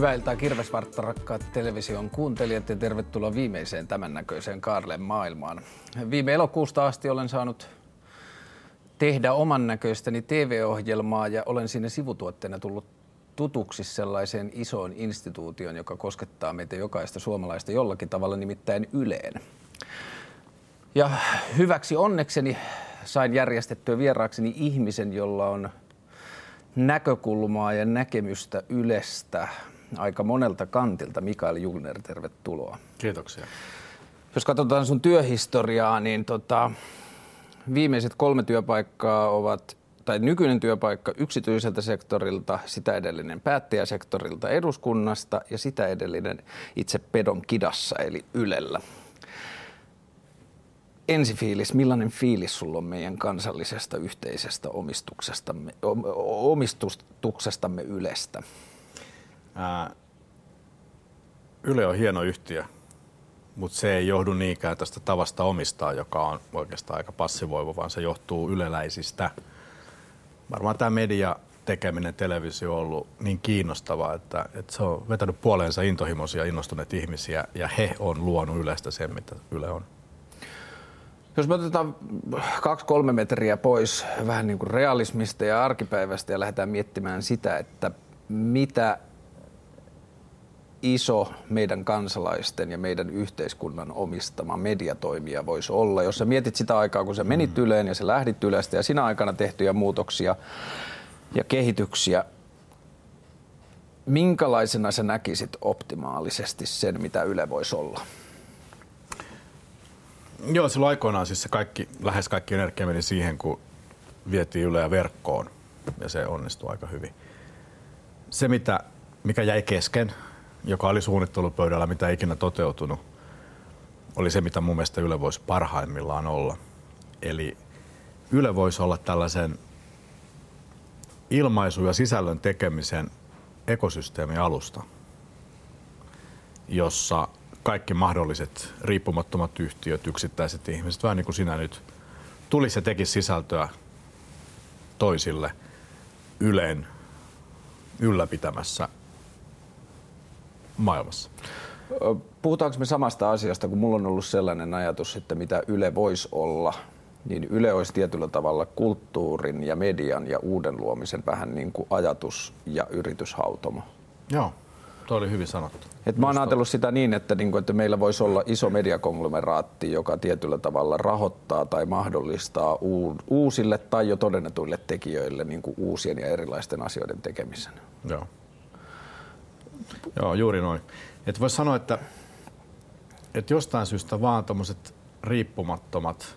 Hyvää iltaa Kirvesvartta, rakkaat television kuuntelijat ja tervetuloa viimeiseen tämän näköiseen Kaarlen maailmaan. Viime elokuusta asti olen saanut tehdä oman näköistäni TV-ohjelmaa ja olen siinä sivutuotteena tullut tutuksi sellaiseen isoon instituutioon, joka koskettaa meitä jokaista suomalaista jollakin tavalla, nimittäin Yleen. Ja hyväksi onnekseni sain järjestettyä vieraakseni ihmisen, jolla on näkökulmaa ja näkemystä Ylestä aika monelta kantilta. Mikael Jugner, tervetuloa. Kiitoksia. Jos katsotaan sun työhistoriaa, niin tota, viimeiset kolme työpaikkaa ovat tai nykyinen työpaikka yksityiseltä sektorilta, sitä edellinen päättäjäsektorilta eduskunnasta ja sitä edellinen itse pedon kidassa eli Ylellä. Ensi fiilis, millainen fiilis sulla on meidän kansallisesta yhteisestä omistuksestamme, omistuksestamme Ylestä? Ää, Yle on hieno yhtiö, mutta se ei johdu niinkään tästä tavasta omistaa, joka on oikeastaan aika passivoiva, vaan se johtuu yleläisistä. Varmaan tämä media tekeminen televisio on ollut niin kiinnostavaa, että, että se on vetänyt puoleensa intohimoisia, innostuneita ihmisiä ja he on luonut Ylestä sen, mitä Yle on. Jos me otetaan kaksi-kolme metriä pois vähän niin kuin realismista ja arkipäivästä ja lähdetään miettimään sitä, että mitä iso meidän kansalaisten ja meidän yhteiskunnan omistama mediatoimija voisi olla. Jos sä mietit sitä aikaa, kun sä menit mm. Yleen ja sä lähdit Ylestä ja sinä aikana tehtyjä muutoksia ja kehityksiä, minkälaisena sä näkisit optimaalisesti sen, mitä Yle voisi olla? Joo, silloin aikoinaan siis se kaikki, lähes kaikki energia meni siihen, kun vietiin Yleä verkkoon ja se onnistui aika hyvin. Se, mitä, mikä jäi kesken, joka oli suunnittelupöydällä, mitä ei ikinä toteutunut, oli se, mitä mun mielestä Yle voisi parhaimmillaan olla. Eli Yle voisi olla tällaisen ilmaisu- ja sisällön tekemisen ekosysteemialusta, jossa kaikki mahdolliset riippumattomat yhtiöt, yksittäiset ihmiset, vähän niin kuin sinä nyt, tulisi ja tekisi sisältöä toisille Ylen ylläpitämässä maailmassa. Puhutaanko me samasta asiasta, kun mulla on ollut sellainen ajatus, että mitä Yle voisi olla, niin Yle olisi tietyllä tavalla kulttuurin ja median ja uuden luomisen vähän niin kuin ajatus- ja yrityshautomo. Joo, tuo oli hyvin sanottu. Et mä oon ajatellut sitä niin, että, niin kuin, että meillä voisi olla iso mediakonglomeraatti, joka tietyllä tavalla rahoittaa tai mahdollistaa uusille tai jo todennetuille tekijöille niin kuin uusien ja erilaisten asioiden tekemisen. Joo. Joo, juuri noin. Et voisi sanoa, että, että jostain syystä vaan tuommoiset riippumattomat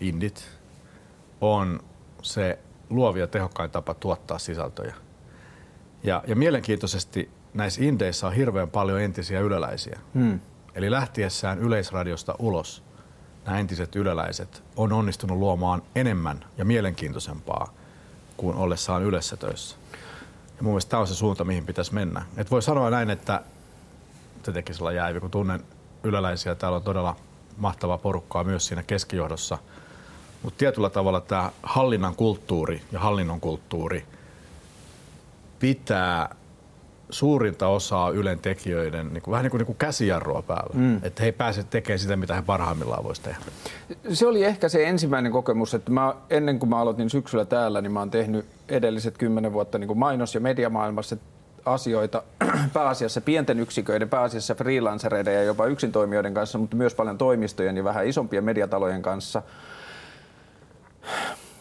indit on se luovia tehokkain tapa tuottaa sisältöjä. Ja, ja mielenkiintoisesti näissä indeissä on hirveän paljon entisiä yleläisiä. Hmm. Eli lähtiessään yleisradiosta ulos nämä entiset yleläiset on onnistunut luomaan enemmän ja mielenkiintoisempaa kuin ollessaan yleensä töissä. Ja mun mielestä tämä on se suunta, mihin pitäisi mennä. Et voi sanoa näin, että se teki sillä jäävi, kun tunnen yläläisiä. Täällä on todella mahtavaa porukkaa myös siinä keskijohdossa. Mutta tietyllä tavalla tämä hallinnan kulttuuri ja hallinnon kulttuuri pitää suurinta osaa Ylen tekijöiden niin kuin, vähän niin kuin, niin kuin käsijarrua päällä. Mm. Että he ei pääse tekemään sitä, mitä he parhaimmillaan voisi tehdä. Se oli ehkä se ensimmäinen kokemus, että mä, ennen kuin mä aloitin syksyllä täällä, niin mä oon tehnyt edelliset kymmenen vuotta niin kuin mainos- ja mediamaailmassa asioita pääasiassa pienten yksiköiden, pääasiassa freelancereiden ja jopa yksintoimijoiden kanssa, mutta myös paljon toimistojen ja vähän isompien mediatalojen kanssa.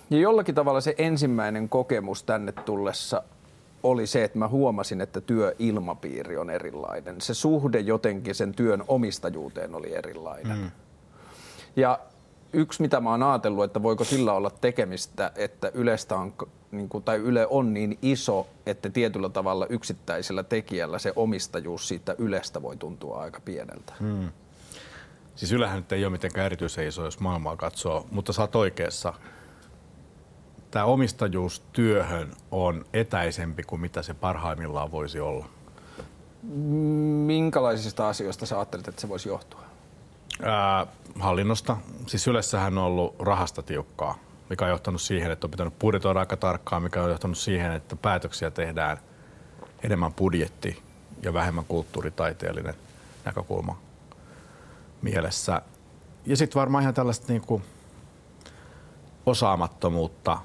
Ja jollakin tavalla se ensimmäinen kokemus tänne tullessa oli se, että mä huomasin, että työilmapiiri on erilainen. Se suhde jotenkin sen työn omistajuuteen oli erilainen. Mm. Ja yksi, mitä mä oon ajatellut, että voiko sillä olla tekemistä, että Ylestä on, niin kuin, tai Yle on niin iso, että tietyllä tavalla yksittäisellä tekijällä se omistajuus siitä Ylestä voi tuntua aika pieneltä. Mm. Siis Ylehän nyt ei ole mitenkään erityisen iso, jos maailmaa katsoo, mutta sä oot oikeassa tämä omistajuus työhön on etäisempi kuin mitä se parhaimmillaan voisi olla? Minkälaisista asioista sä ajattelet, että se voisi johtua? Ää, hallinnosta. Siis ylessähän on ollut rahasta tiukkaa, mikä on johtanut siihen, että on pitänyt budjetoida aika tarkkaan, mikä on johtanut siihen, että päätöksiä tehdään enemmän budjetti ja vähemmän kulttuuritaiteellinen näkökulma mielessä. Ja sitten varmaan ihan tällaista niin kuin osaamattomuutta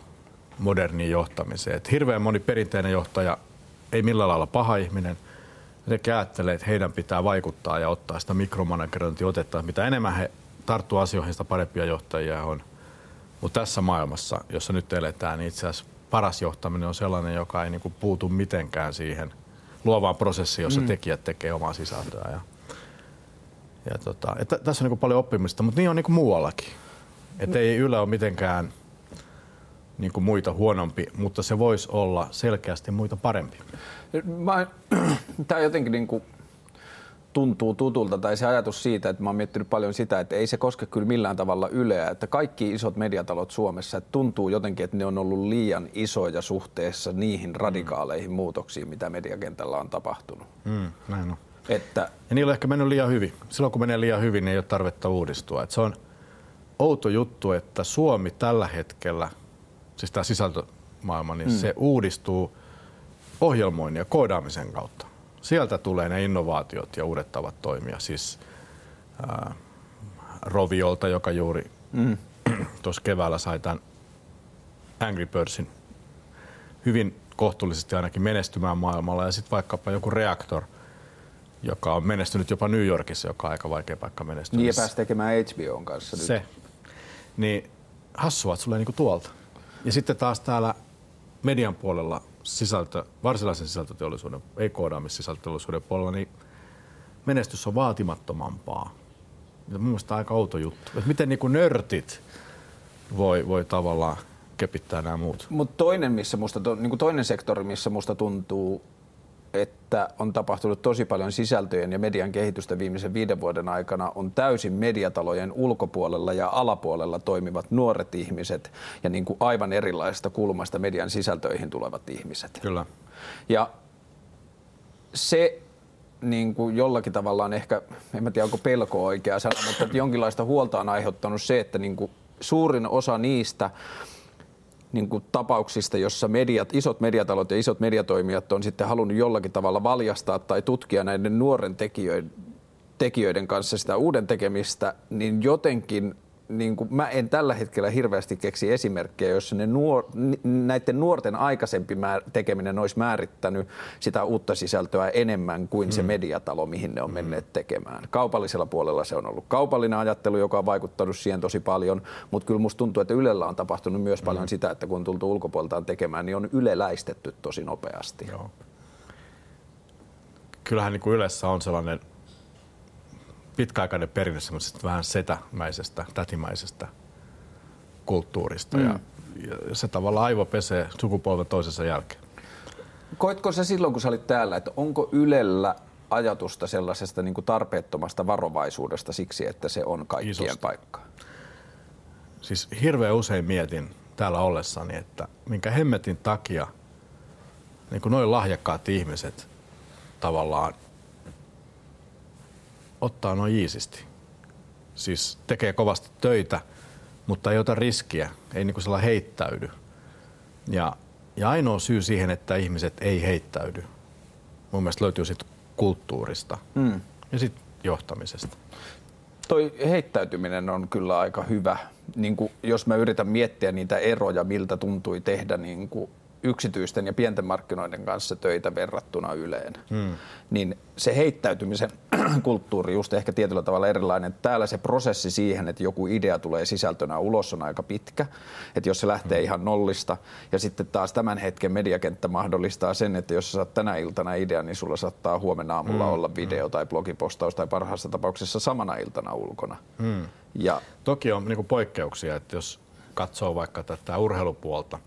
moderniin johtamiseen. Et hirveän moni perinteinen johtaja ei millään lailla paha ihminen. Ne ajattelee, että heidän pitää vaikuttaa ja ottaa sitä mikromanagerointiotetta. Mitä enemmän he tarttuu asioihin, sitä parempia johtajia on. Mutta tässä maailmassa, jossa nyt eletään, niin itse asiassa paras johtaminen on sellainen, joka ei niinku puutu mitenkään siihen luovaan prosessiin, jossa mm. tekijät tekee omaa sisältöä. Ja, ja tota, et tässä on niinku paljon oppimista, mutta niin on niinku muuallakin. Et mm. ei Yle ole mitenkään niin kuin muita huonompi, mutta se voisi olla selkeästi muita parempi. Tämä jotenkin niin kuin tuntuu tutulta, tai se ajatus siitä, että mä oon miettinyt paljon sitä, että ei se koske kyllä millään tavalla Yleä, että kaikki isot mediatalot Suomessa, että tuntuu jotenkin, että ne on ollut liian isoja suhteessa niihin radikaaleihin mm. muutoksiin, mitä mediakentällä on tapahtunut. Mm, näin on. Että, ja niillä on ehkä mennyt liian hyvin. Silloin kun menee liian hyvin, niin ei ole tarvetta uudistua. Että se on outo juttu, että Suomi tällä hetkellä, siis tämä sisältömaailma, niin mm. se uudistuu ohjelmoinnin ja koodaamisen kautta sieltä tulee ne innovaatiot ja uudet tavat toimia. Siis ää, Roviolta, joka juuri mm. tuossa keväällä sai tämän Angry Birdsin hyvin kohtuullisesti ainakin menestymään maailmalla. Ja sitten vaikkapa joku Reactor, joka on menestynyt jopa New Yorkissa, joka on aika vaikea paikka menestyä. Niin ja pääsi tekemään HBOn kanssa Se. Niin hassua, että sulle niinku tuolta. Ja sitten taas täällä median puolella sisältö, varsinaisen sisältöteollisuuden, ei koodaamissisältöteollisuuden puolella, niin menestys on vaatimattomampaa. Ja mun mielestä aika outo juttu. Että miten niin kuin nörtit voi, voi tavallaan kepittää nämä muut. Mutta toinen, missä musta, niin toinen sektori, missä musta tuntuu että on tapahtunut tosi paljon sisältöjen ja median kehitystä viimeisen viiden vuoden aikana, on täysin mediatalojen ulkopuolella ja alapuolella toimivat nuoret ihmiset ja niin kuin aivan erilaisesta kulmasta median sisältöihin tulevat ihmiset. Kyllä. Ja se niin kuin jollakin tavalla on ehkä, en mä tiedä onko pelko oikea sana, mutta jonkinlaista huolta on aiheuttanut se, että niin kuin suurin osa niistä niin kuin tapauksista, jossa mediat, isot mediatalot ja isot mediatoimijat on sitten halunnut jollakin tavalla valjastaa tai tutkia näiden nuoren tekijöiden, tekijöiden kanssa sitä uuden tekemistä, niin jotenkin niin kuin mä en tällä hetkellä hirveästi keksi esimerkkejä, jossa ne nuor, näiden nuorten aikaisempi määr, tekeminen olisi määrittänyt sitä uutta sisältöä enemmän kuin mm. se mediatalo, mihin ne on mm. menneet tekemään. Kaupallisella puolella se on ollut kaupallinen ajattelu, joka on vaikuttanut siihen tosi paljon, mutta kyllä musta tuntuu, että Ylellä on tapahtunut myös mm. paljon sitä, että kun on tultu ulkopuoleltaan tekemään, niin on yleläistetty tosi nopeasti. Joo. Kyllähän niin kuin Ylessä on sellainen pitkäaikainen perinne semmoisesta vähän setämäisestä, tätimäisestä kulttuurista. Mm. Ja, ja se tavallaan aivo pesee sukupolven toisessa jälkeen. Koitko se silloin, kun sä olit täällä, että onko Ylellä ajatusta sellaisesta niin kuin tarpeettomasta varovaisuudesta siksi, että se on kaikkien Isosti. paikka? Siis hirveän usein mietin täällä ollessani, että minkä hemmetin takia niin kuin noin lahjakkaat ihmiset tavallaan ottaa noin iisisti. Siis tekee kovasti töitä, mutta ei ota riskiä, ei niin kuin heittäydy. Ja, ja ainoa syy siihen, että ihmiset ei heittäydy, mun mielestä löytyy sitten kulttuurista mm. ja sitten johtamisesta. Toi heittäytyminen on kyllä aika hyvä. Niin kuin, jos mä yritän miettiä niitä eroja, miltä tuntui tehdä niin kuin yksityisten ja pienten markkinoiden kanssa töitä verrattuna Yleen, hmm. niin se heittäytymisen kulttuuri just ehkä tietyllä tavalla erilainen. Täällä se prosessi siihen, että joku idea tulee sisältönä ulos on aika pitkä, että jos se lähtee ihan nollista ja sitten taas tämän hetken mediakenttä mahdollistaa sen, että jos sä saat tänä iltana idea, niin sulla saattaa huomenna aamulla hmm. olla video tai blogipostaus tai parhaassa tapauksessa samana iltana ulkona. Hmm. Ja, Toki on niin poikkeuksia, että jos katsoo vaikka tätä urheilupuolta,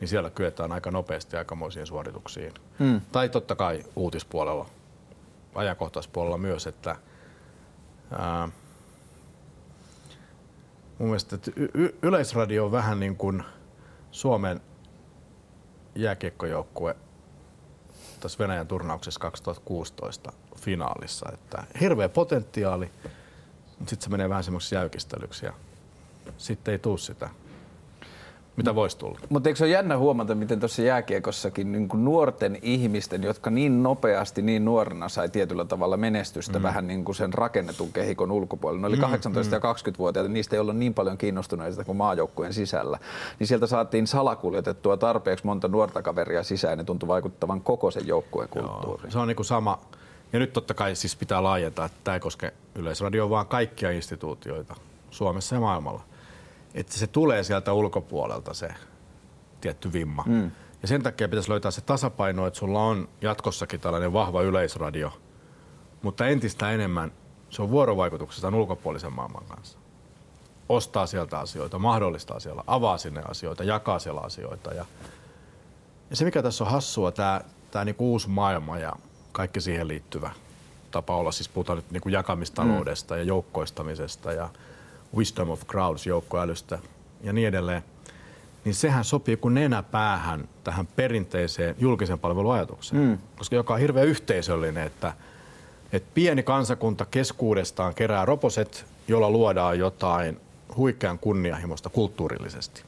niin siellä kyetään aika nopeasti aikamoisiin suorituksiin. Hmm. Tai totta kai uutispuolella, ajankohtaispuolella myös, että ää, mun mielestä että y- Yleisradio on vähän niin kuin Suomen jääkiekkojoukkue tässä Venäjän turnauksessa 2016 finaalissa, että hirveä potentiaali, mutta sitten se menee vähän semmoiseksi jäykistelyksi ja sitten ei tuu sitä mitä voisi tulla. Mutta eikö se ole jännä huomata, miten tuossa jääkiekossakin niin kuin nuorten ihmisten, jotka niin nopeasti, niin nuorena sai tietyllä tavalla menestystä mm. vähän niin kuin sen rakennetun kehikon ulkopuolella. Ne oli 18 mm, ja 20-vuotiaita, niistä ei ollut niin paljon kiinnostuneita kuin maajoukkueen sisällä. Niin sieltä saatiin salakuljetettua tarpeeksi monta nuorta kaveria sisään ja ne tuntui vaikuttavan koko sen joukkueen kulttuuriin. Joo, se on niin kuin sama. Ja nyt totta kai siis pitää laajentaa, että tämä ei koske Yleisradio, vaan kaikkia instituutioita Suomessa ja maailmalla että se tulee sieltä ulkopuolelta se tietty vimma. Mm. Ja sen takia pitäisi löytää se tasapaino, että sulla on jatkossakin tällainen vahva yleisradio, mutta entistä enemmän se on vuorovaikutuksessa ulkopuolisen maailman kanssa. Ostaa sieltä asioita, mahdollistaa siellä, avaa sinne asioita, jakaa siellä asioita. Ja, ja se mikä tässä on hassua, tämä, tämä niinku uusi maailma ja kaikki siihen liittyvä tapa olla, siis puhutaan nyt niinku jakamistaloudesta mm. ja joukkoistamisesta ja wisdom of crowds, joukkoälystä ja niin edelleen, niin sehän sopii kuin nenäpäähän tähän perinteiseen julkisen palvelun ajatukseen. Mm. Koska joka on hirveän yhteisöllinen, että, että pieni kansakunta keskuudestaan kerää roposet, jolla luodaan jotain huikean kunnianhimoista kulttuurillisesti.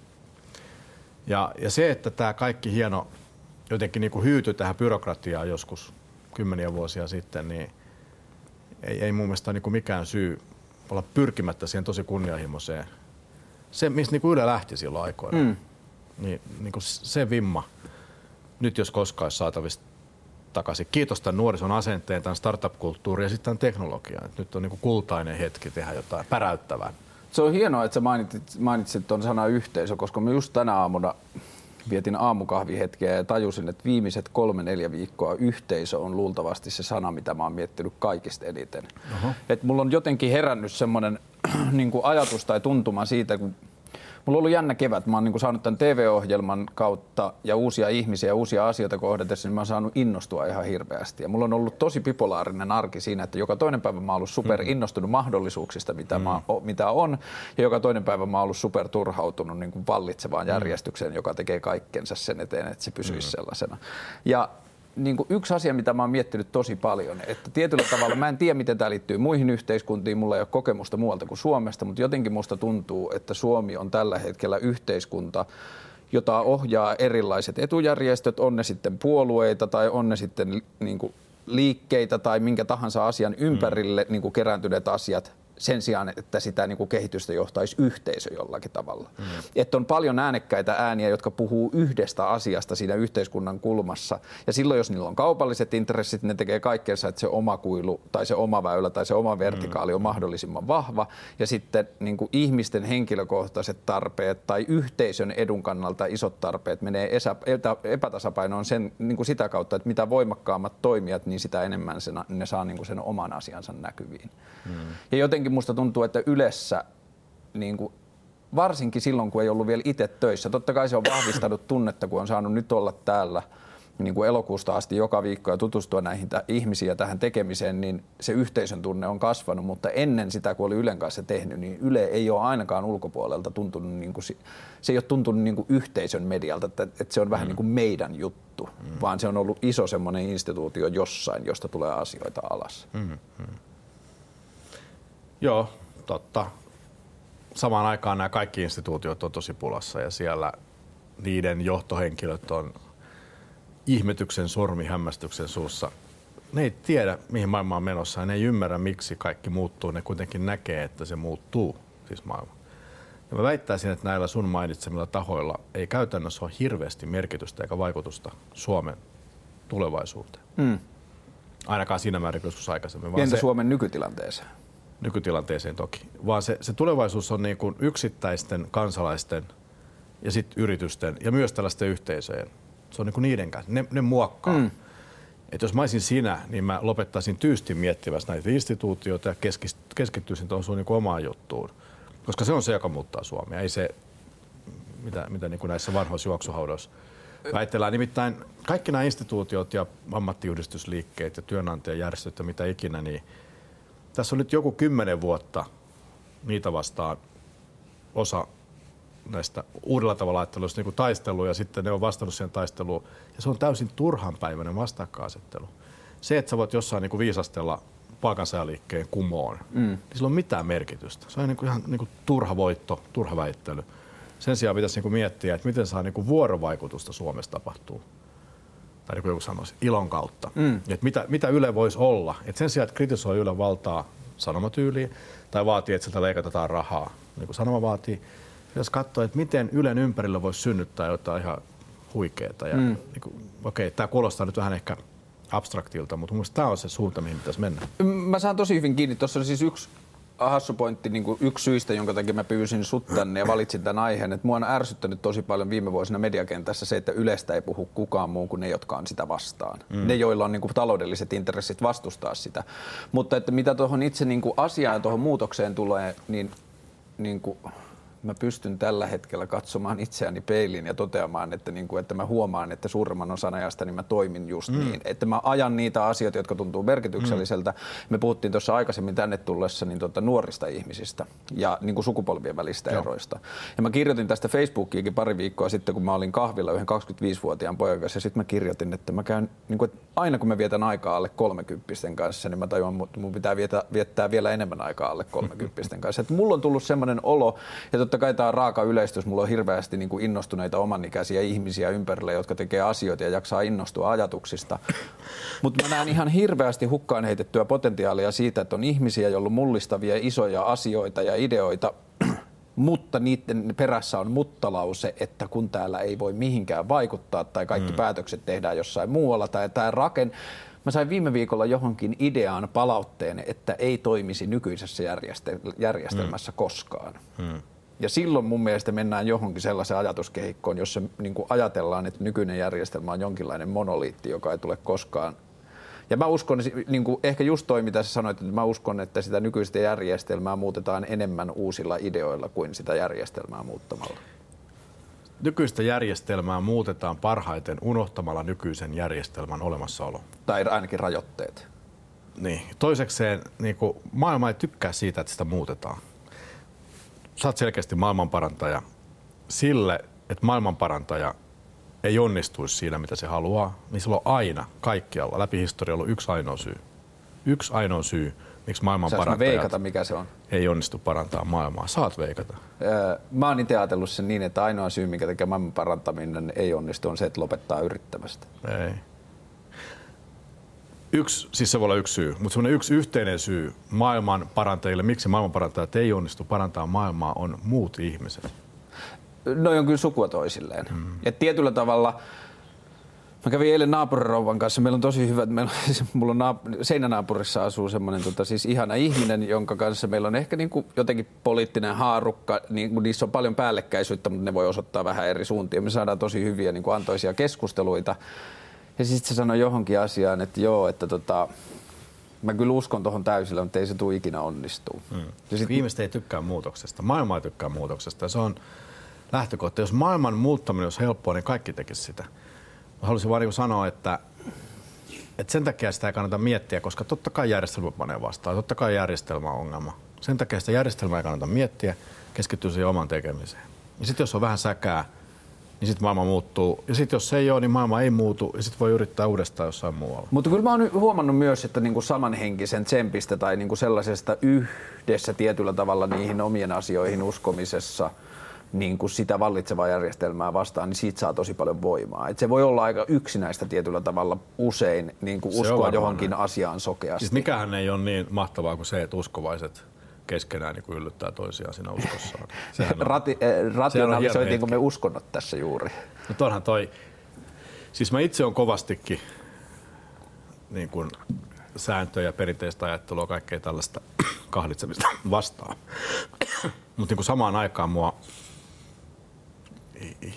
Ja, ja se, että tämä kaikki hieno jotenkin niin kuin hyytyi tähän byrokratiaan joskus kymmeniä vuosia sitten, niin ei, ei mun mielestä niin kuin mikään syy olla pyrkimättä siihen tosi kunnianhimoiseen. Se, mistä niin Yle lähti silloin aikoina, mm. niin, niin kuin se vimma, nyt jos koskaan olisi saatavissa takaisin. Kiitos tämän nuorison asenteen, tämän startup-kulttuurin ja sitten tämän teknologian. Nyt on niin kuin kultainen hetki tehdä jotain päräyttävää. Se on hienoa, että sä mainitsit, mainitsit tuon sana yhteisö, koska me just tänä aamuna vietin aamukahvihetkeä ja tajusin, että viimeiset kolme neljä viikkoa yhteisö on luultavasti se sana, mitä mä oon miettinyt kaikista eniten. Et mulla on jotenkin herännyt semmoinen niin ajatus tai tuntuma siitä, kun Mulla on ollut jännä kevät. Mä oon niin saanut tämän TV-ohjelman kautta ja uusia ihmisiä ja uusia asioita kohdatessa, niin mä oon saanut innostua ihan hirveästi. Ja mulla on ollut tosi bipolaarinen arki siinä, että joka toinen päivä mä oon ollut super mm. innostunut mahdollisuuksista, mitä, mm. mä, mitä on, ja joka toinen päivä mä oon ollut super turhautunut niin kuin vallitsevaan mm. järjestykseen, joka tekee kaikkensa sen eteen, että se pysyisi mm. sellaisena. Ja niin kuin yksi asia, mitä mä oon miettinyt tosi paljon, että tietyllä tavalla, mä en tiedä miten tämä liittyy muihin yhteiskuntiin, mulla ei ole kokemusta muualta kuin Suomesta, mutta jotenkin musta tuntuu, että Suomi on tällä hetkellä yhteiskunta, jota ohjaa erilaiset etujärjestöt, on ne sitten puolueita tai on ne sitten niin kuin liikkeitä tai minkä tahansa asian ympärille mm. niin kuin kerääntyneet asiat, sen sijaan, että sitä niin kuin kehitystä johtaisi yhteisö jollakin tavalla. Mm. Että on paljon äänekkäitä ääniä, jotka puhuu yhdestä asiasta siinä yhteiskunnan kulmassa. Ja silloin, jos niillä on kaupalliset intressit, ne tekee kaikkeensa, että se oma kuilu tai se oma väylä tai se oma vertikaali mm. on mahdollisimman vahva. Ja sitten niin kuin ihmisten henkilökohtaiset tarpeet tai yhteisön edun kannalta isot tarpeet menee epätasapainoon sen, niin kuin sitä kautta, että mitä voimakkaammat toimijat, niin sitä enemmän sen, ne saa niin kuin sen oman asiansa näkyviin. Mm. Ja jotenkin jotenkin musta tuntuu, että Ylessä niin kuin, varsinkin silloin, kun ei ollut vielä itse töissä. Totta kai se on vahvistanut tunnetta, kun on saanut nyt olla täällä niin kuin elokuusta asti joka viikko ja tutustua näihin t- ihmisiin ja tähän tekemiseen, niin se yhteisön tunne on kasvanut, mutta ennen sitä, kun oli Ylen kanssa tehnyt, niin Yle ei ole ainakaan ulkopuolelta tuntunut, niin kuin, se ei ole tuntunut niin kuin yhteisön medialta, että, että se on vähän mm. niin kuin meidän juttu, mm. vaan se on ollut iso semmoinen instituutio jossain, josta tulee asioita alas. Mm. Mm. Joo, totta. Samaan aikaan nämä kaikki instituutiot on tosi pulassa ja siellä niiden johtohenkilöt on ihmetyksen sormi hämmästyksen suussa. Ne ei tiedä, mihin maailma on menossa ja ne ei ymmärrä, miksi kaikki muuttuu. Ne kuitenkin näkee, että se muuttuu, siis maailma. Ja mä väittäisin, että näillä sun mainitsemilla tahoilla ei käytännössä ole hirveästi merkitystä eikä vaikutusta Suomen tulevaisuuteen. Mm. Ainakaan siinä määrin joskus aikaisemmin. Entä se... Suomen nykytilanteeseen? Nykytilanteeseen toki, vaan se, se tulevaisuus on niin kuin yksittäisten kansalaisten ja sitten yritysten ja myös tällaisten yhteisöjen. Se on niin kuin niiden kanssa. Ne, ne muokkaa. Mm. Et jos mä olisin sinä, niin mä lopettaisin tyystin miettivässä näitä instituutioita ja keskittyisin tuohon sun niin omaan juttuun. Koska se on se, joka muuttaa Suomea. Ei se, mitä, mitä niin kuin näissä vanhoissa juoksuhaudoissa väitellään. Nimittäin kaikki nämä instituutiot ja ammattiyhdistysliikkeet ja työnantajajärjestöt ja mitä ikinä, niin – tässä on nyt joku kymmenen vuotta niitä vastaan osa näistä uudella tavalla ajatteluista niin taistelu ja sitten ne on vastannut siihen taisteluun. Ja se on täysin turhanpäiväinen vastakkainasettelu. Se, että sä voit jossain niin kuin viisastella palkansaajaliikkeen kumoon, mm. niin sillä on mitään merkitystä. Se on niin kuin ihan niin kuin turha voitto, turha väittely. Sen sijaan pitäisi niin kuin miettiä, että miten saa niin kuin vuorovaikutusta Suomessa tapahtuu. Tai niin kuin joku sanoisi, ilon kautta. Mm. Että mitä, mitä Yle voisi olla. Et sen sijaan, että kritisoi Yle valtaa sanomatyyliin tai vaatii, että sieltä leikataan rahaa, niin kuin sanoma vaatii, pitäisi katsoa, että miten Ylen ympärillä voisi synnyttää jotain ihan huikeeta. Ja, mm. niin kuin, okei, tämä kuulostaa nyt vähän ehkä abstraktilta, mutta mun tämä on se suunta, mihin pitäisi mennä. Mä saan tosi hyvin kiinni. Tuossa on siis yksi hassu pointti, niin kuin yksi syistä, jonka takia mä pyysin sut tänne ja valitsin tämän aiheen, että mua on ärsyttänyt tosi paljon viime vuosina mediakentässä se, että Ylestä ei puhu kukaan muu kuin ne, jotka on sitä vastaan. Mm. Ne, joilla on niin kuin taloudelliset intressit vastustaa sitä. Mutta että mitä tuohon itse niin kuin asiaan ja tuohon muutokseen tulee, niin, niin kuin, mä pystyn tällä hetkellä katsomaan itseäni peiliin ja toteamaan, että, niin kuin, että mä huomaan, että suurimman osan ajasta niin mä toimin just mm. niin. Että mä ajan niitä asioita, jotka tuntuu merkitykselliseltä. Mm. Me puhuttiin tuossa aikaisemmin tänne tullessa niin tuota, nuorista ihmisistä ja niin kuin sukupolvien välistä Joo. eroista. Ja mä kirjoitin tästä Facebookiinkin pari viikkoa sitten, kun mä olin kahvilla yhden 25-vuotiaan pojan kanssa ja sitten mä kirjoitin, että mä käyn, niin kuin, että aina kun mä vietän aikaa alle 30 kanssa, niin mä tajuan, että mun pitää viettää, viettää vielä enemmän aikaa alle 30 kanssa. Että mulla on tullut semmoinen olo, ja totta kai tämä on raaka yleistys. Mulla on hirveästi niin kuin innostuneita omanikäisiä ihmisiä ympärillä, jotka tekee asioita ja jaksaa innostua ajatuksista. Mutta mä näen ihan hirveästi hukkaan heitettyä potentiaalia siitä, että on ihmisiä, joilla on mullistavia isoja asioita ja ideoita, mutta niiden perässä on muttalause, että kun täällä ei voi mihinkään vaikuttaa tai kaikki mm. päätökset tehdään jossain muualla tai tämä raken, Mä sain viime viikolla johonkin ideaan palautteen, että ei toimisi nykyisessä järjestelmässä mm. koskaan. Mm. Ja silloin mun mielestä mennään johonkin sellaiseen ajatuskehikkoon, jossa niin kuin ajatellaan, että nykyinen järjestelmä on jonkinlainen monoliitti, joka ei tule koskaan. Ja mä uskon, niin kuin ehkä just toi, mitä sä sanoit, että mä uskon, että sitä nykyistä järjestelmää muutetaan enemmän uusilla ideoilla kuin sitä järjestelmää muuttamalla. Nykyistä järjestelmää muutetaan parhaiten unohtamalla nykyisen järjestelmän olemassaolo. Tai ainakin rajoitteet. Niin. Toisekseen niin kuin maailma ei tykkää siitä, että sitä muutetaan sä oot selkeästi maailmanparantaja sille, että maailmanparantaja ei onnistuisi siinä, mitä se haluaa, niin sillä on aina kaikkialla läpi historia ollut yksi ainoa syy. Yksi ainoa syy, miksi maailmanparantajat veikata, mikä se on? ei onnistu parantaa maailmaa. Saat veikata. Mä oon itse ajatellut sen niin, että ainoa syy, mikä tekee maailman parantaminen ei onnistu, on se, että lopettaa yrittämästä. Ei. Yksi, siis se voi olla yksi syy, mutta semmoinen yksi yhteinen syy maailman parantajille, miksi maailman parantajat ei onnistu parantaa maailmaa, on muut ihmiset. No on kyllä sukua toisilleen. Mm. Et tietyllä tavalla, Mä kävin eilen naapurirouvan kanssa. Meillä on tosi hyvät, meillä on, siis, mulla on naap- seinänaapurissa asuu semmoinen tota, siis ihana ihminen, jonka kanssa meillä on ehkä niin kuin jotenkin poliittinen haarukka. Niin, niissä on paljon päällekkäisyyttä, mutta ne voi osoittaa vähän eri suuntia. Me saadaan tosi hyviä niin kuin antoisia keskusteluita. Ja sitten se sanoi johonkin asiaan, että joo, että tota, mä kyllä uskon tuohon täysillä, mutta ei se tule ikinä onnistuu. Ja sit... Viimeistä ei tykkää muutoksesta. Maailma ei tykkää muutoksesta. Ja se on lähtökohta. Jos maailman muuttaminen olisi helppoa, niin kaikki tekisi sitä. Mä haluaisin vaan niin sanoa, että, että sen takia sitä ei kannata miettiä, koska totta kai järjestelmä panee vastaan. Totta kai järjestelmä on ongelma. Sen takia sitä järjestelmää ei kannata miettiä, keskittyä siihen oman tekemiseen. Ja sitten jos on vähän säkää, niin sitten maailma muuttuu. Ja sitten jos se ei ole, niin maailma ei muutu ja sitten voi yrittää uudestaan jossain muualla. Mutta kyllä mä oon huomannut myös, että niinku samanhenkisen tsempistä tai niinku sellaisesta yhdessä tietyllä tavalla niihin omien asioihin uskomisessa niin kuin sitä vallitsevaa järjestelmää vastaan, niin siitä saa tosi paljon voimaa. Et se voi olla aika yksinäistä tietyllä tavalla usein niin kuin uskoa johonkin näin. asiaan sokeasti. Siis mikähän ei ole niin mahtavaa kuin se, että uskovaiset keskenään niin kuin yllyttää toisiaan siinä uskossaan. Rati, eh, rationalisoitiinko me uskonnot tässä juuri? No tonhan toi, siis mä itse on kovastikin niin kuin sääntöjä, perinteistä ajattelua, kaikkea tällaista kahlitsemista vastaan. Mutta niin samaan aikaan mua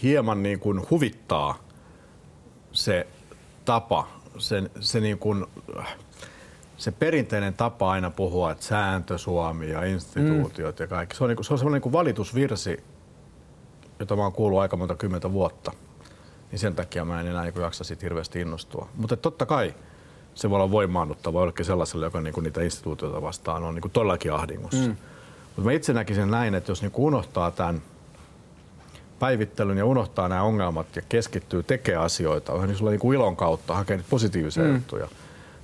hieman niin kuin huvittaa se tapa, se, se niin kuin se perinteinen tapa aina puhua, että sääntö Suomi ja instituutiot mm. ja kaikki, se on, niinku, se on semmoinen niinku valitusvirsi, jota mä oon kuullut aika monta kymmentä vuotta. Niin sen takia mä en enää niinku jaksa siitä hirveästi innostua. Mutta totta kai se voi olla voimaannuttava jollekin sellaiselle, joka niinku niitä instituutioita vastaan on niinku todellakin ahdingossa. Mm. Mutta mä itse näkisin näin, että jos niinku unohtaa tämän päivittelyn ja unohtaa nämä ongelmat ja keskittyy tekemään asioita, vähän niin sulla niinku ilon kautta hakee positiivisia mm. juttuja –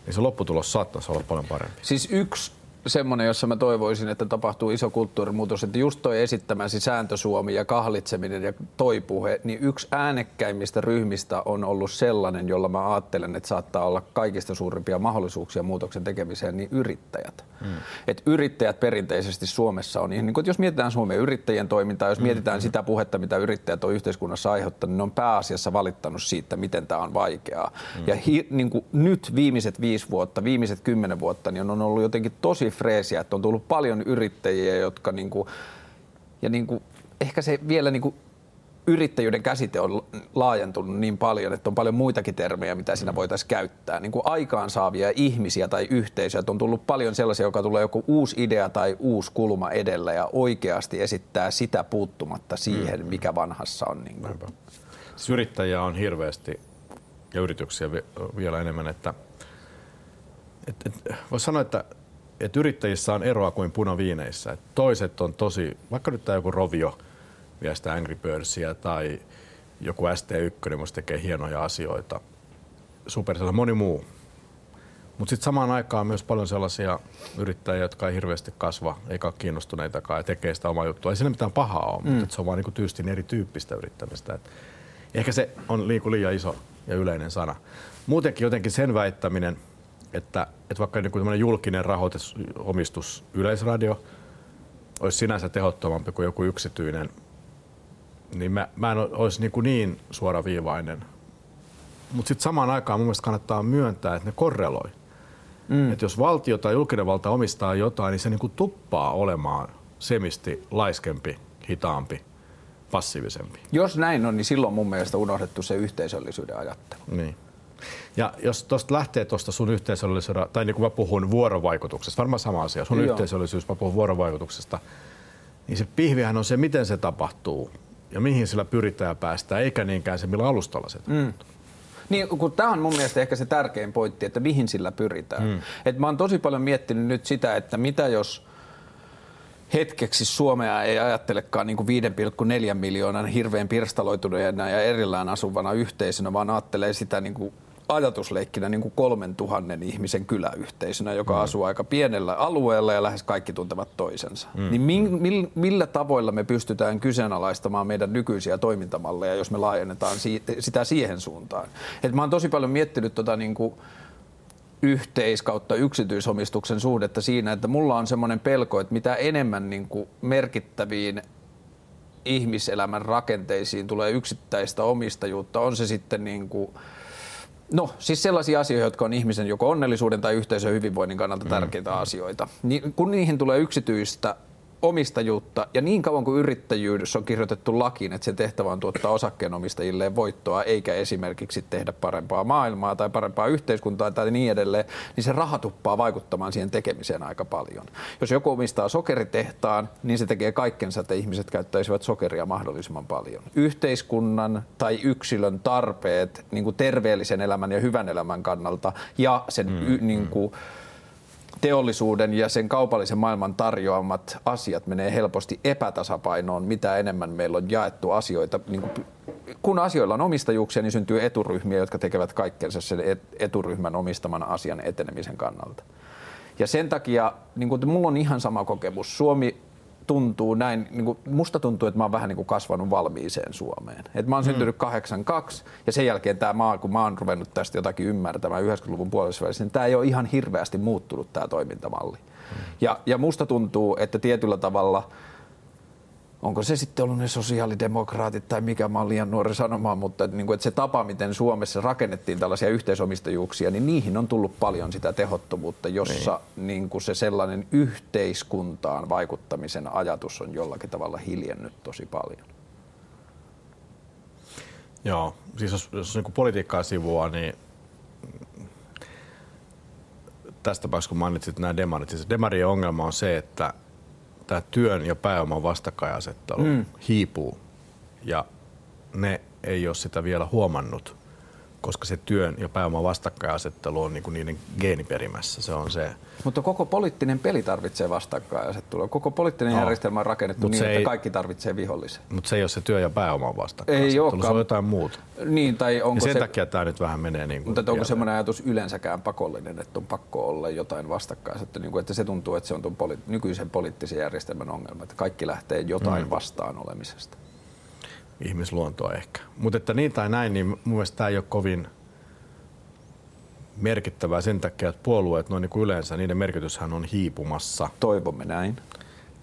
niin se lopputulos saattaisi olla paljon parempi. Siis yksi semmoinen, jossa mä toivoisin, että tapahtuu iso kulttuurimuutos, että just toi esittämäsi sääntösuomi ja kahlitseminen ja toi puhe, niin yksi äänekkäimmistä ryhmistä on ollut sellainen, jolla mä ajattelen, että saattaa olla kaikista suurimpia mahdollisuuksia muutoksen tekemiseen, niin yrittäjät. Mm. Et yrittäjät perinteisesti Suomessa on, niin kun, jos mietitään Suomen yrittäjien toimintaa, jos mietitään mm. sitä puhetta, mitä yrittäjät on yhteiskunnassa aiheuttanut, niin ne on pääasiassa valittanut siitä, miten tämä on vaikeaa. Mm. Ja hi, niin kuin nyt viimeiset viisi vuotta, viimeiset kymmenen vuotta, niin on ollut jotenkin tosi freesiä, että on tullut paljon yrittäjiä, jotka niin kuin, ja niin kuin, ehkä se vielä niin kuin yrittäjyyden käsite on laajentunut niin paljon, että on paljon muitakin termejä, mitä siinä voitaisiin käyttää. Niin kuin aikaansaavia ihmisiä tai yhteisöjä. Että on tullut paljon sellaisia, joka tulee joku uusi idea tai uusi kulma edellä ja oikeasti esittää sitä puuttumatta siihen, mm. mikä vanhassa on. Niin kuin. Siis yrittäjiä on hirveästi ja yrityksiä vielä enemmän, että et, et, voisi sanoa, että et yrittäjissä on eroa kuin punaviineissä. Et toiset on tosi, vaikka nyt tämä joku Rovio vie sitä Angry Birdsia tai joku ST1, niin tekee hienoja asioita. Supercell, moni muu. Mutta sitten samaan aikaan myös paljon sellaisia yrittäjiä, jotka ei hirveästi kasva, eikä ole kiinnostuneitakaan ja tekee sitä omaa juttua. Ei siinä mitään pahaa ole, mm. mutta se on vaan niinku tyystin erityyppistä yrittämistä. Et ehkä se on liiku liian iso ja yleinen sana. Muutenkin jotenkin sen väittäminen, että, että vaikka niin julkinen rahoitusomistus Yleisradio olisi sinänsä tehottomampi kuin joku yksityinen, niin mä, mä en olisi niin, kuin niin suoraviivainen. Mutta sitten samaan aikaan mun mielestä kannattaa myöntää, että ne korreloi. Mm. Että jos valtio tai julkinen valta omistaa jotain, niin se niin kuin tuppaa olemaan semisti laiskempi, hitaampi passiivisempi. Jos näin on, niin silloin mun mielestä unohdettu se yhteisöllisyyden ajattelu. Niin. Ja jos tuosta lähtee tuosta sun yhteisöllisyyden, tai niin kuin mä puhun vuorovaikutuksesta, varmaan sama asia, sun Joo. yhteisöllisyys, mä puhun vuorovaikutuksesta, niin se pihvihän on se, miten se tapahtuu ja mihin sillä pyritään päästä, eikä niinkään se, millä alustalla se tapahtuu. Mm. Niin, kun tämä on mun mielestä ehkä se tärkein pointti, että mihin sillä pyritään. Mm. Et mä oon tosi paljon miettinyt nyt sitä, että mitä jos hetkeksi Suomea ei ajattelekaan niin kuin 5,4 miljoonan hirveän pirstaloituneena ja erillään asuvana yhteisönä, vaan ajattelee sitä niin kuin ajatusleikkinä niin kuin kolmen tuhannen ihmisen kyläyhteisönä, joka mm. asuu aika pienellä alueella ja lähes kaikki tuntevat toisensa. Mm. Niin mi, mi, millä tavoilla me pystytään kyseenalaistamaan meidän nykyisiä toimintamalleja, jos me laajennetaan si, sitä siihen suuntaan? Et mä oon tosi paljon miettinyt tota niin kuin, yhteis- kautta yksityisomistuksen suhdetta siinä, että mulla on semmoinen pelko, että mitä enemmän niin kuin merkittäviin ihmiselämän rakenteisiin tulee yksittäistä omistajuutta, on se sitten niin kuin, No, siis sellaisia asioita, jotka on ihmisen joko onnellisuuden tai yhteisön hyvinvoinnin kannalta mm. tärkeitä mm. asioita. Niin, kun niihin tulee yksityistä omistajuutta ja niin kauan kuin yrittäjyydessä on kirjoitettu lakiin, että sen tehtävä on tuottaa osakkeenomistajille voittoa eikä esimerkiksi tehdä parempaa maailmaa tai parempaa yhteiskuntaa tai niin edelleen, niin se raha tuppaa vaikuttamaan siihen tekemiseen aika paljon. Jos joku omistaa sokeritehtaan, niin se tekee kaikkensa, että ihmiset käyttäisivät sokeria mahdollisimman paljon. Yhteiskunnan tai yksilön tarpeet niin kuin terveellisen elämän ja hyvän elämän kannalta ja sen mm, y, niin kuin, mm teollisuuden ja sen kaupallisen maailman tarjoamat asiat menee helposti epätasapainoon, mitä enemmän meillä on jaettu asioita. Niin kuin, kun asioilla on omistajuuksia, niin syntyy eturyhmiä, jotka tekevät kaikkensa sen eturyhmän omistaman asian etenemisen kannalta. Ja sen takia, niin kuin, mulla on ihan sama kokemus. Suomi tuntuu näin, niin kuin, musta tuntuu, että mä oon vähän niin kuin kasvanut valmiiseen Suomeen. Et mä oon mm. syntynyt 82 ja sen jälkeen tämä maa, kun mä oon ruvennut tästä jotakin ymmärtämään 90-luvun puolessa välissä, niin tämä ei ole ihan hirveästi muuttunut tämä toimintamalli. Mm. Ja, ja musta tuntuu, että tietyllä tavalla – onko se sitten ollut ne sosiaalidemokraatit tai mikä mä oon liian nuori sanomaan, mutta niin kuin, että se tapa, miten Suomessa rakennettiin tällaisia yhteisomistajuuksia, niin niihin on tullut paljon sitä tehottomuutta, jossa niin. Niin kuin se sellainen yhteiskuntaan vaikuttamisen ajatus on jollakin tavalla hiljennyt tosi paljon. Joo, siis jos, jos niin politiikkaa sivua, niin tästä päästä kun mainitsit nämä demarit, siis demarien ongelma on se, että tämä työn ja pääoman vastakkainasettelu mm. hiipuu ja ne ei ole sitä vielä huomannut koska se työn ja pääoman vastakkainasettelu on niin kuin niiden geeniperimässä. Se on se. Mutta koko poliittinen peli tarvitsee vastakkainasettelua. Koko poliittinen no. järjestelmä on rakennettu Mut niin, että ei, kaikki tarvitsee vihollisen. Mutta se ei ole se työ ja pääoman vastakkainasettelu, ei se on jotain muuta. Niin, tai onko ja sen se... takia tämä nyt vähän menee niin kuin Mutta onko semmoinen ajatus yleensäkään pakollinen, että on pakko olla jotain vastakkainasettelua, niin kuin, että se tuntuu, että se on tuon poli- nykyisen poliittisen järjestelmän ongelma, että kaikki lähtee jotain mm. vastaan olemisesta ihmisluontoa ehkä. Mutta että niin tai näin, niin mun mielestä tämä ei ole kovin merkittävää sen takia, että puolueet noin niin kuin yleensä, niiden merkityshän on hiipumassa. Toivomme näin.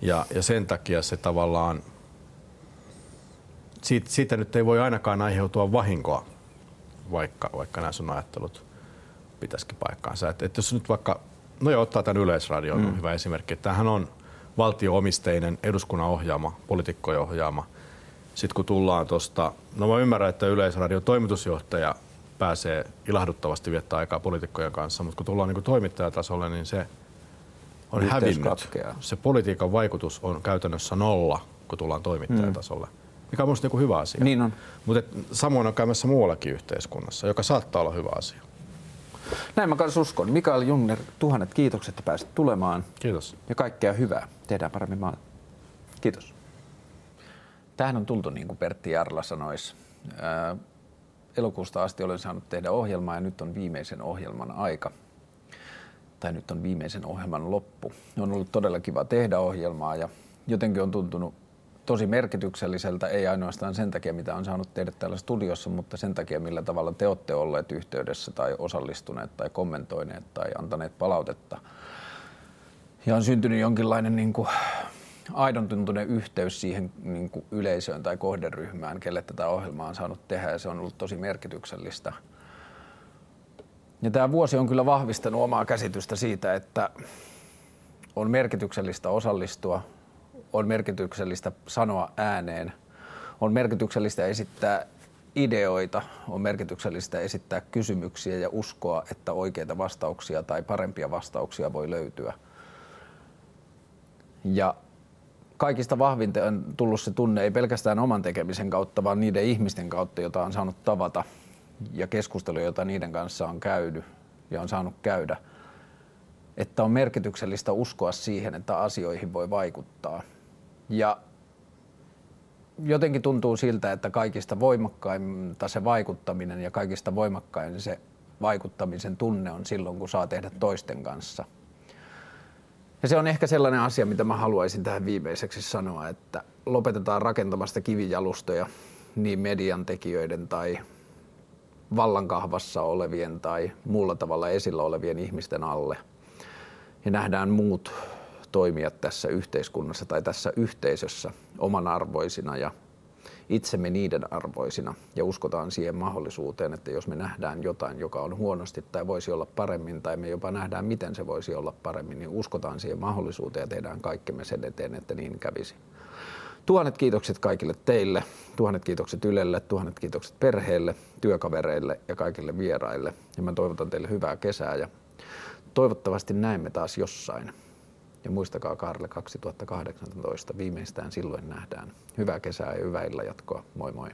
Ja, ja sen takia se tavallaan, siitä, siitä nyt ei voi ainakaan aiheutua vahinkoa, vaikka, vaikka nämä sun ajattelut pitäisikin paikkaansa. Että, että jos nyt vaikka, no joo, ottaa tämän Yleisradion, mm. hyvä esimerkki. Tämähän on valtioomisteinen, eduskunnan ohjaama, poliitikkojen ohjaama – sitten kun tullaan tuosta, no mä ymmärrän, että Yleisradion toimitusjohtaja pääsee ilahduttavasti viettää aikaa poliitikkojen kanssa, mutta kun tullaan niin toimittajatasolle, niin se on Yhteys hävinnyt. Katkeaa. Se politiikan vaikutus on käytännössä nolla, kun tullaan toimittajatasolle. Mm. Mikä on minusta niin hyvä asia. Niin on. Mutta samoin on käymässä muuallakin yhteiskunnassa, joka saattaa olla hyvä asia. Näin mä kanssa uskon. Mikael Jungner, tuhannet kiitokset, että pääsit tulemaan. Kiitos. Ja kaikkea hyvää. Tehdään paremmin maan. Kiitos. Tähän on tultu, niin kuin Pertti Jarla sanoisi. Elokuusta asti olen saanut tehdä ohjelmaa ja nyt on viimeisen ohjelman aika. Tai nyt on viimeisen ohjelman loppu. On ollut todella kiva tehdä ohjelmaa ja jotenkin on tuntunut tosi merkitykselliseltä, ei ainoastaan sen takia, mitä on saanut tehdä täällä studiossa, mutta sen takia, millä tavalla te olette olleet yhteydessä tai osallistuneet tai kommentoineet tai antaneet palautetta. Ja on syntynyt jonkinlainen niin kuin, aidon tuntunen yhteys siihen niin kuin yleisöön tai kohderyhmään, kelle tätä ohjelmaa on saanut tehdä ja se on ollut tosi merkityksellistä. Ja tämä vuosi on kyllä vahvistanut omaa käsitystä siitä, että on merkityksellistä osallistua, on merkityksellistä sanoa ääneen, on merkityksellistä esittää ideoita, on merkityksellistä esittää kysymyksiä ja uskoa, että oikeita vastauksia tai parempia vastauksia voi löytyä. Ja kaikista vahvinta on tullut se tunne, ei pelkästään oman tekemisen kautta, vaan niiden ihmisten kautta, joita on saanut tavata ja keskusteluja, joita niiden kanssa on käydy ja on saanut käydä. Että on merkityksellistä uskoa siihen, että asioihin voi vaikuttaa. Ja jotenkin tuntuu siltä, että kaikista voimakkainta se vaikuttaminen ja kaikista voimakkain se vaikuttamisen tunne on silloin, kun saa tehdä toisten kanssa – ja se on ehkä sellainen asia, mitä mä haluaisin tähän viimeiseksi sanoa, että lopetetaan rakentamasta kivijalustoja niin median tekijöiden tai vallankahvassa olevien tai muulla tavalla esillä olevien ihmisten alle. Ja nähdään muut toimijat tässä yhteiskunnassa tai tässä yhteisössä oman arvoisina ja itsemme niiden arvoisina ja uskotaan siihen mahdollisuuteen, että jos me nähdään jotain, joka on huonosti tai voisi olla paremmin tai me jopa nähdään, miten se voisi olla paremmin, niin uskotaan siihen mahdollisuuteen ja tehdään kaikkemme sen eteen, että niin kävisi. Tuhannet kiitokset kaikille teille, tuhannet kiitokset Ylelle, tuhannet kiitokset perheelle, työkavereille ja kaikille vieraille. Ja mä toivotan teille hyvää kesää ja toivottavasti näemme taas jossain. Ja muistakaa Karle 2018, viimeistään silloin nähdään. Hyvää kesää ja hyvää illan jatkoa. Moi moi.